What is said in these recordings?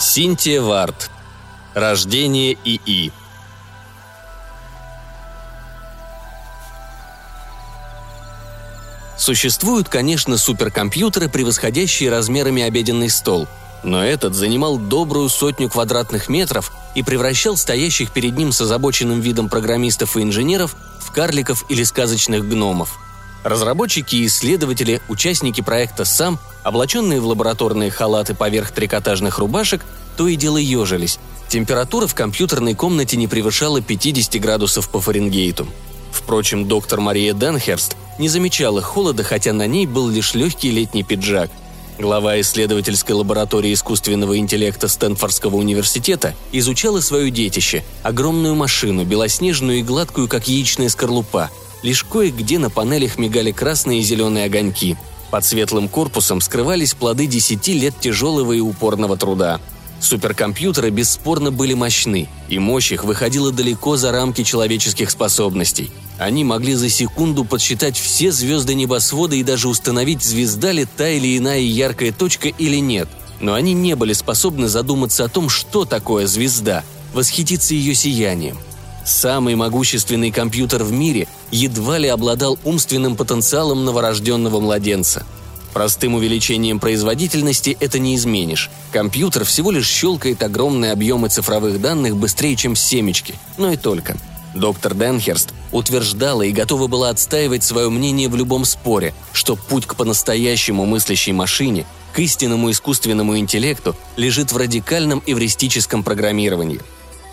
Синтия Варт. Рождение ИИ. Существуют, конечно, суперкомпьютеры, превосходящие размерами обеденный стол. Но этот занимал добрую сотню квадратных метров и превращал стоящих перед ним с озабоченным видом программистов и инженеров в карликов или сказочных гномов. Разработчики и исследователи, участники проекта «САМ», облаченные в лабораторные халаты поверх трикотажных рубашек, то и дело ежились. Температура в компьютерной комнате не превышала 50 градусов по Фаренгейту. Впрочем, доктор Мария Денхерст не замечала холода, хотя на ней был лишь легкий летний пиджак. Глава исследовательской лаборатории искусственного интеллекта Стэнфордского университета изучала свое детище – огромную машину, белоснежную и гладкую, как яичная скорлупа. Лишь кое-где на панелях мигали красные и зеленые огоньки. Под светлым корпусом скрывались плоды десяти лет тяжелого и упорного труда. Суперкомпьютеры бесспорно были мощны, и мощь их выходила далеко за рамки человеческих способностей. Они могли за секунду подсчитать все звезды небосвода и даже установить, звезда ли та или иная яркая точка или нет. Но они не были способны задуматься о том, что такое звезда, восхититься ее сиянием. Самый могущественный компьютер в мире едва ли обладал умственным потенциалом новорожденного младенца – Простым увеличением производительности это не изменишь. Компьютер всего лишь щелкает огромные объемы цифровых данных быстрее, чем семечки, но и только. Доктор Денхерст утверждала и готова была отстаивать свое мнение в любом споре, что путь к по-настоящему мыслящей машине, к истинному искусственному интеллекту лежит в радикальном эвристическом программировании.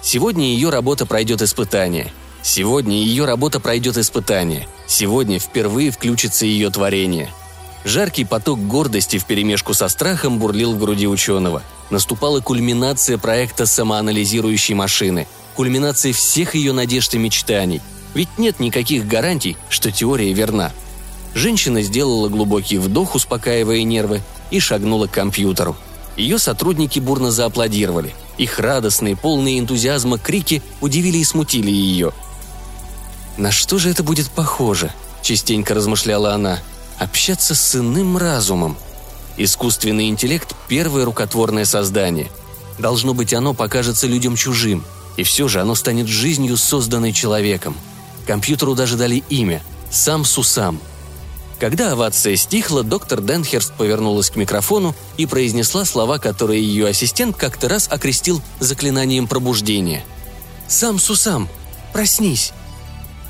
Сегодня ее работа пройдет испытание. Сегодня ее работа пройдет испытание. Сегодня впервые включится ее творение – Жаркий поток гордости вперемешку со страхом бурлил в груди ученого. Наступала кульминация проекта самоанализирующей машины, кульминация всех ее надежд и мечтаний. Ведь нет никаких гарантий, что теория верна. Женщина сделала глубокий вдох, успокаивая нервы, и шагнула к компьютеру. Ее сотрудники бурно зааплодировали. Их радостные, полные энтузиазма крики удивили и смутили ее. «На что же это будет похоже?» – частенько размышляла она – общаться с иным разумом. Искусственный интеллект – первое рукотворное создание. Должно быть, оно покажется людям чужим, и все же оно станет жизнью, созданной человеком. Компьютеру даже дали имя – Сам Сусам. Когда овация стихла, доктор Денхерст повернулась к микрофону и произнесла слова, которые ее ассистент как-то раз окрестил заклинанием пробуждения. «Сам Сусам, проснись!»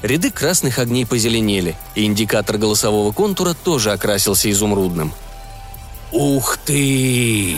Ряды красных огней позеленели, и индикатор голосового контура тоже окрасился изумрудным. «Ух ты!»